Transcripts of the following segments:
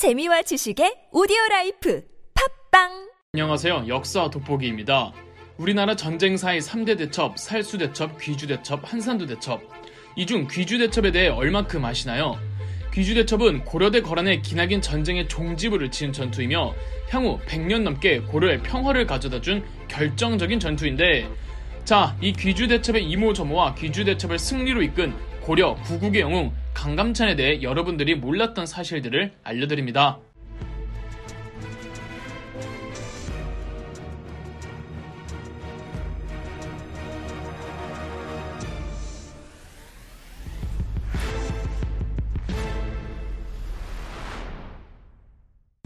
재미와 지식의 오디오 라이프 팟빵 안녕하세요. 역사 돋보기입니다. 우리나라 전쟁사의 3대 대첩, 살수대첩, 귀주대첩, 한산도대첩. 이 중 귀주대첩에 대해 얼마큼 아시나요? 귀주대첩은 고려 대 거란의 기나긴 전쟁의 종지부를 찍는 전투이며 향후 100년 넘게 고려의 평화를 가져다 준 결정적인 전투인데 자, 이 귀주대첩의 이모저모와 귀주대첩을 승리로 이끈 고려 구국의 영웅 강감찬에 대해 여러분들이 몰랐던 사실들을 알려드립니다.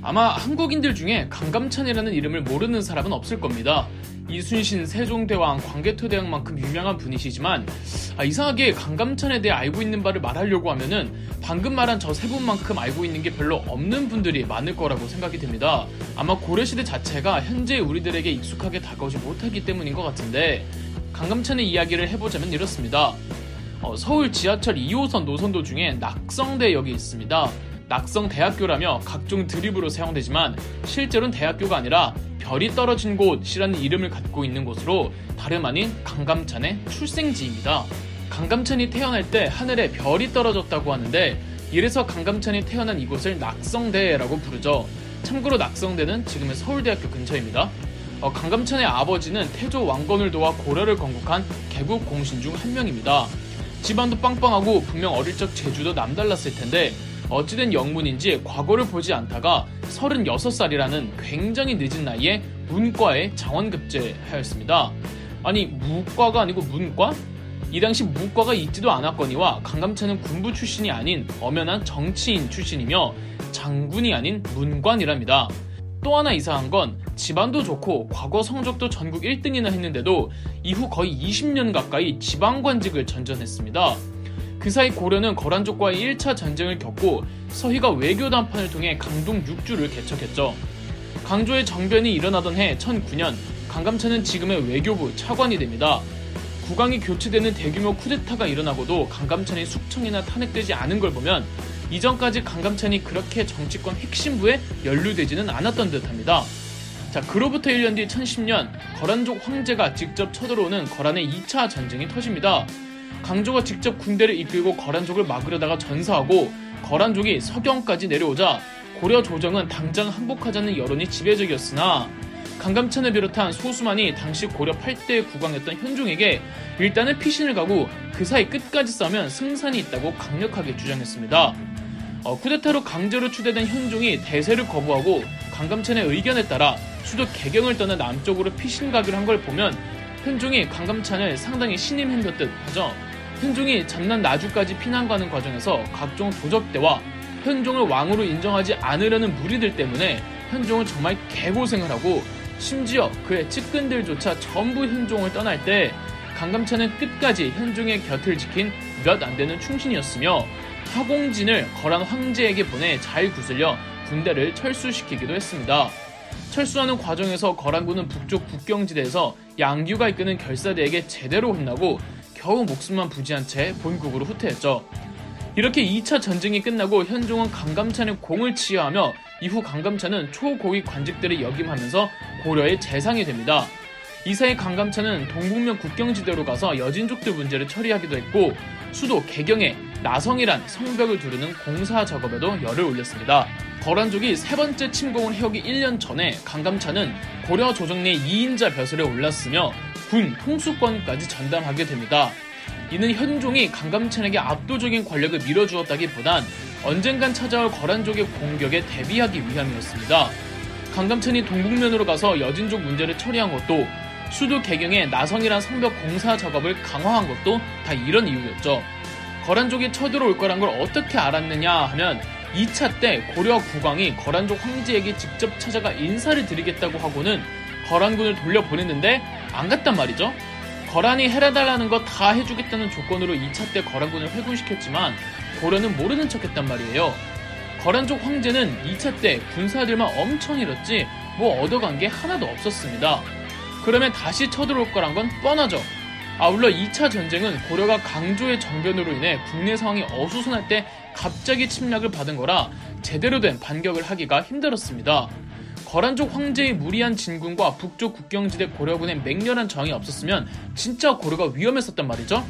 아마 한국인들 중에 강감찬이라는 이름을 모르는 사람은 없을 겁니다. 이순신 세종대왕, 광개토대왕만큼 유명한 분이시지만 아, 이상하게 강감찬에 대해 알고 있는 바를 말하려고 하면은 방금 말한 저 세 분만큼 알고 있는 게 별로 없는 분들이 많을 거라고 생각이 됩니다. 아마 고려시대 자체가 현재 우리들에게 익숙하게 다가오지 못하기 때문인 것 같은데 강감찬의 이야기를 해보자면 이렇습니다. 어, 서울 지하철 2호선 노선 도 중에 낙성대역이 있습니다. 낙성 대학교라며 각종 드립으로 사용되지만 실제로는 대학교가 아니라 별이 떨어진 곳이라는 이름을 갖고 있는 곳으로 다름 아닌 강감찬의 출생지입니다. 강감찬이 태어날 때 하늘에 별이 떨어졌다고 하는데 이래서 강감찬이 태어난 이곳을 낙성대라고 부르죠. 참고로 낙성대는 지금의 서울대학교 근처입니다. 어, 강감찬의 아버지는 태조 왕건을 도와 고려를 건국한 개국 공신 중 한 명입니다. 집안도 빵빵하고 분명 어릴 적 제주도 남달랐을 텐데 어찌된 영문인지 과거를 보지 않다가 36살이라는 굉장히 늦은 나이에 문과에 자원급제하였습니다. 아니 무과가 아니고 문과? 이 당시 무과가 있지도 않았거니와 강감찬은 군부 출신이 아닌 엄연한 정치인 출신이며 장군이 아닌 문관이랍니다. 또 하나 이상한 건 집안도 좋고 과거 성적도 전국 1등이나 했는데도 이후 거의 20년 가까이 지방관직을 전전했습니다. 그 사이 고려는 거란족과의 1차 전쟁을 겪고 서희가 외교 담판을 통해 강동 6주를 개척했죠. 강조의 정변이 일어나던 해 1009년 강감찬은 지금의 외교부 차관이 됩니다. 국왕이 교체되는 대규모 쿠데타가 일어나고도 강감찬이 숙청이나 탄핵되지 않은 걸 보면 이전까지 강감찬이 그렇게 정치권 핵심부에 연루되지는 않았던 듯합니다. 자, 그로부터 1년 뒤 1010년 거란족 황제가 직접 쳐들어오는 거란의 2차 전쟁이 터집니다. 강조가 직접 군대를 이끌고 거란족을 막으려다가 전사하고 거란족이 서경까지 내려오자 고려 조정은 당장 항복하자는 여론이 지배적이었으나 강감찬을 비롯한 소수만이 당시 고려 8대 국왕이었던 현종에게 일단은 피신을 가고 그 사이 끝까지 싸우면 승산이 있다고 강력하게 주장했습니다. 어, 쿠데타로 강제로 추대된 현종이 대세를 거부하고 강감찬의 의견에 따라 수도 개경을 떠나 남쪽으로 피신 가기로 한 걸 보면 현종이 강감찬을 상당히 신임한 듯 하죠. 현종이 전남 나주까지 피난 가는 과정에서 각종 도적대와 현종을 왕으로 인정하지 않으려는 무리들 때문에 현종은 정말 개고생을 하고 심지어 그의 측근들조차 전부 현종을 떠날 때 강감찬은 끝까지 현종의 곁을 지킨 몇 안 되는 충신이었으며 화공진을 거란 황제에게 보내 잘 구슬려 군대를 철수시키기도 했습니다. 철수하는 과정에서 거란군은 북쪽 국경지대에서 양규가 이끄는 결사대에게 제대로 혼나고 겨우 목숨만 부지한 채 본국으로 후퇴했죠. 이렇게 2차 전쟁이 끝나고 현종은 강감찬의 공을 치하하며 이후 강감찬은 초고위 관직들을 역임하면서 고려의 재상이 됩니다. 이사의 강감찬은 동북면 국경지대로 가서 여진족들 문제를 처리하기도 했고 수도 개경에 나성이란 성벽을 두르는 공사 작업에도 열을 올렸습니다. 거란족이 세 번째 침공을 해오기 1년 전에 강감찬은 고려 조정 내 2인자 벼슬에 올랐으며 군 통수권까지 전담하게 됩니다. 이는 현종이 강감찬에게 압도적인 권력을 밀어주었다기보단 언젠간 찾아올 거란족의 공격에 대비하기 위함이었습니다. 강감찬이 동북면으로 가서 여진족 문제를 처리한 것도 수도 개경에 나성이란 성벽 공사 작업을 강화한 것도 다 이런 이유였죠. 거란족이 쳐들어올 거란 걸 어떻게 알았느냐 하면 2차 때 고려 국왕이 거란족 황제에게 직접 찾아가 인사를 드리겠다고 하고는 거란군을 돌려보냈는데 안 갔단 말이죠. 거란이 해라달라는 거 다 해주겠다는 조건으로 2차 때 거란군을 회군시켰지만 고려는 모르는 척 했단 말이에요. 거란족 황제는 2차 때 군사들만 엄청 잃었지 뭐 얻어간 게 하나도 없었습니다. 그러면 다시 쳐들어올 거란 건 뻔하죠. 아울러 2차 전쟁은 고려가 강조의 정변으로 인해 국내 상황이 어수선할 때 갑자기 침략을 받은 거라 제대로 된 반격을 하기가 힘들었습니다. 거란족 황제의 무리한 진군과 북쪽 국경지대 고려군의 맹렬한 저항이 없었으면 진짜 고려가 위험했었단 말이죠.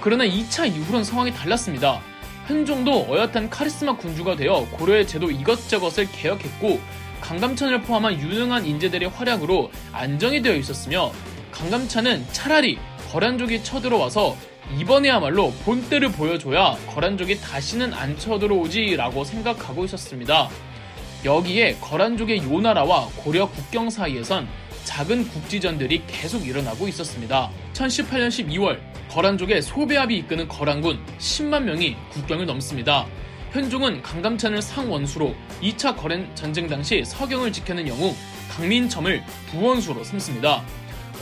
그러나 2차 이후로는 상황이 달랐습니다. 현종도 어엿한 카리스마 군주가 되어 고려의 제도 이것저것을 개혁했고 강감찬을 포함한 유능한 인재들의 활약으로 안정이 되어 있었으며 강감찬은 차라리 거란족이 쳐들어와서 이번에야말로 본때를 보여줘야 거란족이 다시는 안 쳐들어오지라고 생각하고 있었습니다. 여기에 거란족의 요나라와 고려 국경 사이에선 작은 국지전들이 계속 일어나고 있었습니다. 1018년 12월 거란족의 소배합이 이끄는 거란군 10만 명이 국경을 넘습니다. 현종은 강감찬을 상원수로 2차 거란 전쟁 당시 서경을 지켜낸 영웅 강민첨을 부원수로 삼습니다.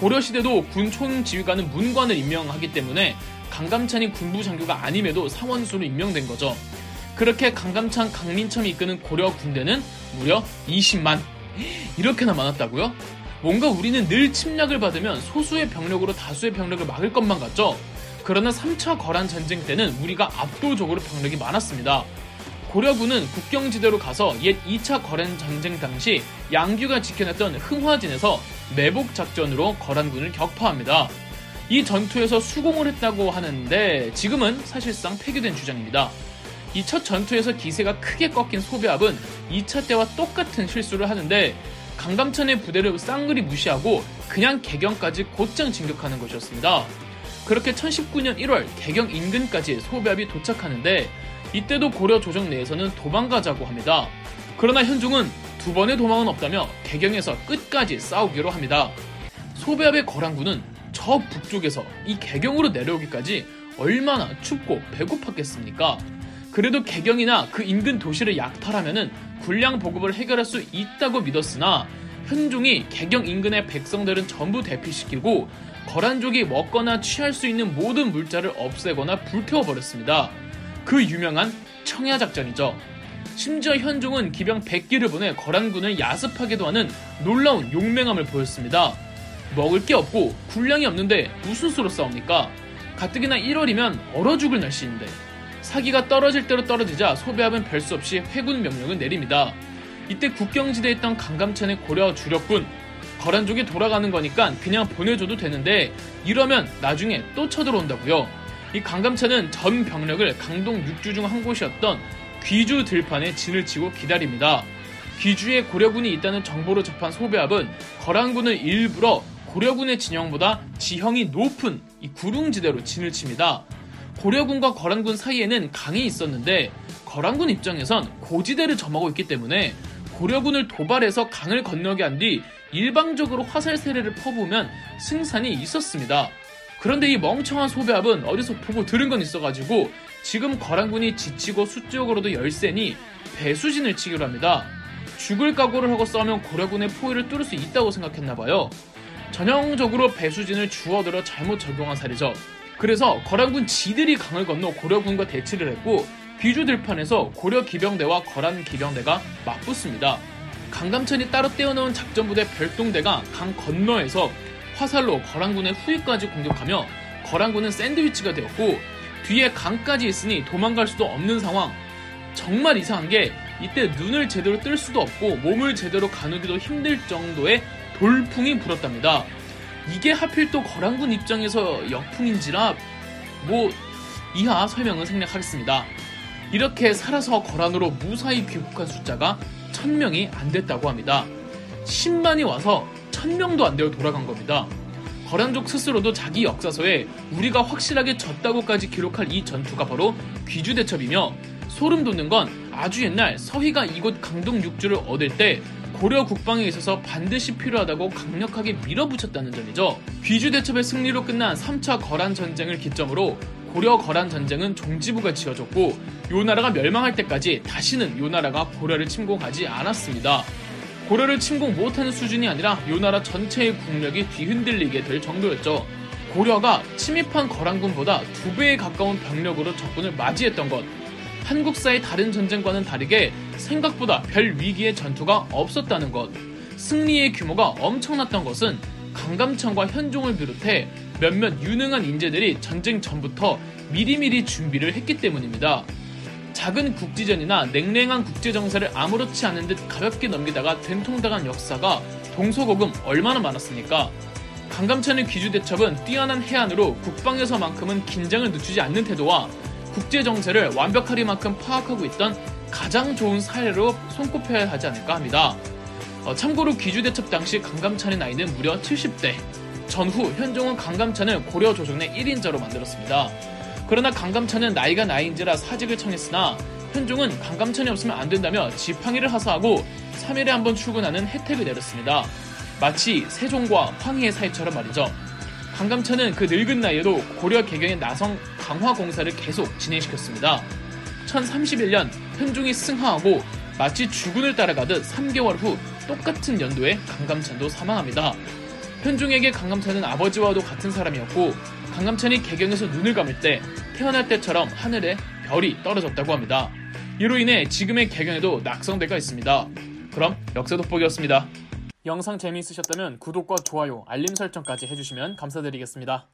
고려시대도 군 총 지휘관은 문관을 임명하기 때문에 강감찬이 군부 장교가 아님에도 상원수로 임명된 거죠. 그렇게 강감찬, 강민첨이 이끄는 고려 군대는 무려 20만. 이렇게나 많았다고요? 뭔가 우리는 늘 침략을 받으면 소수의 병력으로 다수의 병력을 막을 것만 같죠? 그러나 3차 거란 전쟁 때는 우리가 압도적으로 병력이 많았습니다. 고려군은 국경지대로 가서 옛 2차 거란 전쟁 당시 양규가 지켜냈던 흥화진에서 매복 작전으로 거란군을 격파합니다. 이 전투에서 수공을 했다고 하는데 지금은 사실상 폐기된 주장입니다. 이 첫 전투에서 기세가 크게 꺾인 소배합은 2차 때와 똑같은 실수를 하는데 강감찬의 부대를 쌍그리 무시하고 그냥 개경까지 곧장 진격하는 것이었습니다. 그렇게 1019년 1월 개경 인근까지 소배합이 도착하는데 이때도 고려 조정 내에서는 도망가자고 합니다. 그러나 현종은 두 번의 도망은 없다며 개경에서 끝까지 싸우기로 합니다. 소배합의 거란군은 저 북쪽에서 이 개경으로 내려오기까지 얼마나 춥고 배고팠겠습니까? 그래도 개경이나 그 인근 도시를 약탈하면 군량 보급을 해결할 수 있다고 믿었으나 현종이 개경 인근의 백성들은 전부 대피시키고 거란족이 먹거나 취할 수 있는 모든 물자를 없애거나 불태워버렸습니다. 그 유명한 청야 작전이죠. 심지어 현종은 기병 100기를 보내 거란군을 야습하기도 하는 놀라운 용맹함을 보였습니다. 먹을 게 없고 군량이 없는데 무슨 수로 싸웁니까? 가뜩이나 1월이면 얼어 죽을 날씨인데 사기가 떨어질 대로 떨어지자 소배합은 별 수 없이 회군 명령을 내립니다. 이때 국경지대에 있던 강감찬의 고려 주력군 거란족이 돌아가는 거니까 그냥 보내줘도 되는데 이러면 나중에 또 쳐들어온다고요. 이 강감찬은 전 병력을 강동 육주 중 한 곳이었던 귀주 들판에 진을 치고 기다립니다. 귀주에 고려군이 있다는 정보로 접한 소배합은 거란군을 일부러 고려군의 진영보다 지형이 높은 이 구릉지대로 진을 칩니다. 고려군과 거란군 사이에는 강이 있었는데 거란군 입장에선 고지대를 점하고 있기 때문에 고려군을 도발해서 강을 건너게 한 뒤 일방적으로 화살 세례를 퍼부으면 승산이 있었습니다. 그런데 이 멍청한 소배합은 어디서 보고 들은 건 있어가지고 지금 거란군이 지치고 수적으로도 열세니 배수진을 치기로 합니다. 죽을 각오를 하고 싸우면 고려군의 포위를 뚫을 수 있다고 생각했나봐요. 전형적으로 배수진을 주워들어 잘못 적용한 사례죠. 그래서 거란군 지들이 강을 건너 고려군과 대치를 했고 귀주 들판에서 고려 기병대와 거란 기병대가 맞붙습니다. 강감천이 따로 떼어놓은 작전부대 별동대가 강 건너에서 화살로 거란군의 후위까지 공격하며 거란군은 샌드위치가 되었고 뒤에 강까지 있으니 도망갈 수도 없는 상황. 정말 이상한 게 이때 눈을 제대로 뜰 수도 없고 몸을 제대로 가누기도 힘들 정도의 돌풍이 불었답니다. 이게 하필 또 거란군 입장에서 역풍인지라 뭐 이하 설명은 생략하겠습니다. 이렇게 살아서 거란으로 무사히 귀국한 숫자가 1000명이 안 됐다고 합니다. 10만이 와서 1000명도 안 되어 돌아간 겁니다. 거란족 스스로도 자기 역사서에 우리가 확실하게 졌다고까지 기록할 이 전투가 바로 귀주대첩이며 소름 돋는 건 아주 옛날 서희가 이곳 강동 육주를 얻을 때 고려 국방에 있어서 반드시 필요하다고 강력하게 밀어붙였다는 점이죠. 귀주 대첩의 승리로 끝난 3차 거란 전쟁을 기점으로 고려 거란 전쟁은 종지부가 지어졌고 요 나라가 멸망할 때까지 다시는 요 나라가 고려를 침공하지 않았습니다. 고려를 침공 못하는 수준이 아니라 요 나라 전체의 국력이 뒤흔들리게 될 정도였죠. 고려가 침입한 거란군보다 두 배에 가까운 병력으로 적군을 맞이했던 것. 한국사의 다른 전쟁과는 다르게 생각보다 별 위기의 전투가 없었다는 것. 승리의 규모가 엄청났던 것은 강감천과 현종을 비롯해 몇몇 유능한 인재들이 전쟁 전부터 미리미리 준비를 했기 때문입니다. 작은 국지전이나 냉랭한 국제정세를 아무렇지 않은 듯 가볍게 넘기다가 된통당한 역사가 동서고금 얼마나 많았습니까? 강감찬의 귀주대첩은 뛰어난 해안으로 국방에서만큼은 긴장을 늦추지 않는 태도와 국제정세를 완벽하리만큼 파악하고 있던 가장 좋은 사례로 손꼽혀야 하지 않을까 합니다. 어, 참고로 귀주대첩 당시 강감찬의 나이는 무려 70대. 전후 현종은 강감찬을 고려 조정의 1인자로 만들었습니다. 그러나 강감찬은 나이가 나이인지라 사직을 청했으나 현종은 강감찬이 없으면 안 된다며 지팡이를 하사하고 3일에 한 번 출근하는 혜택을 내렸습니다. 마치 세종과 황희의 사이처럼 말이죠. 강감찬은 그 늙은 나이에도 고려 개경의 나성 강화 공사를 계속 진행시켰습니다. 1031년 현종이 승하하고 마치 주군을 따라가듯 3개월 후 똑같은 연도에 강감찬도 사망합니다. 현종에게 강감찬은 아버지와도 같은 사람이었고 강감찬이 개경에서 눈을 감을 때 태어날 때처럼 하늘에 별이 떨어졌다고 합니다. 이로 인해 지금의 개경에도 낙성대가 있습니다. 그럼 역사 돋보기였습니다. 영상 재미있으셨다면 구독과 좋아요, 알림 설정까지 해주시면 감사드리겠습니다.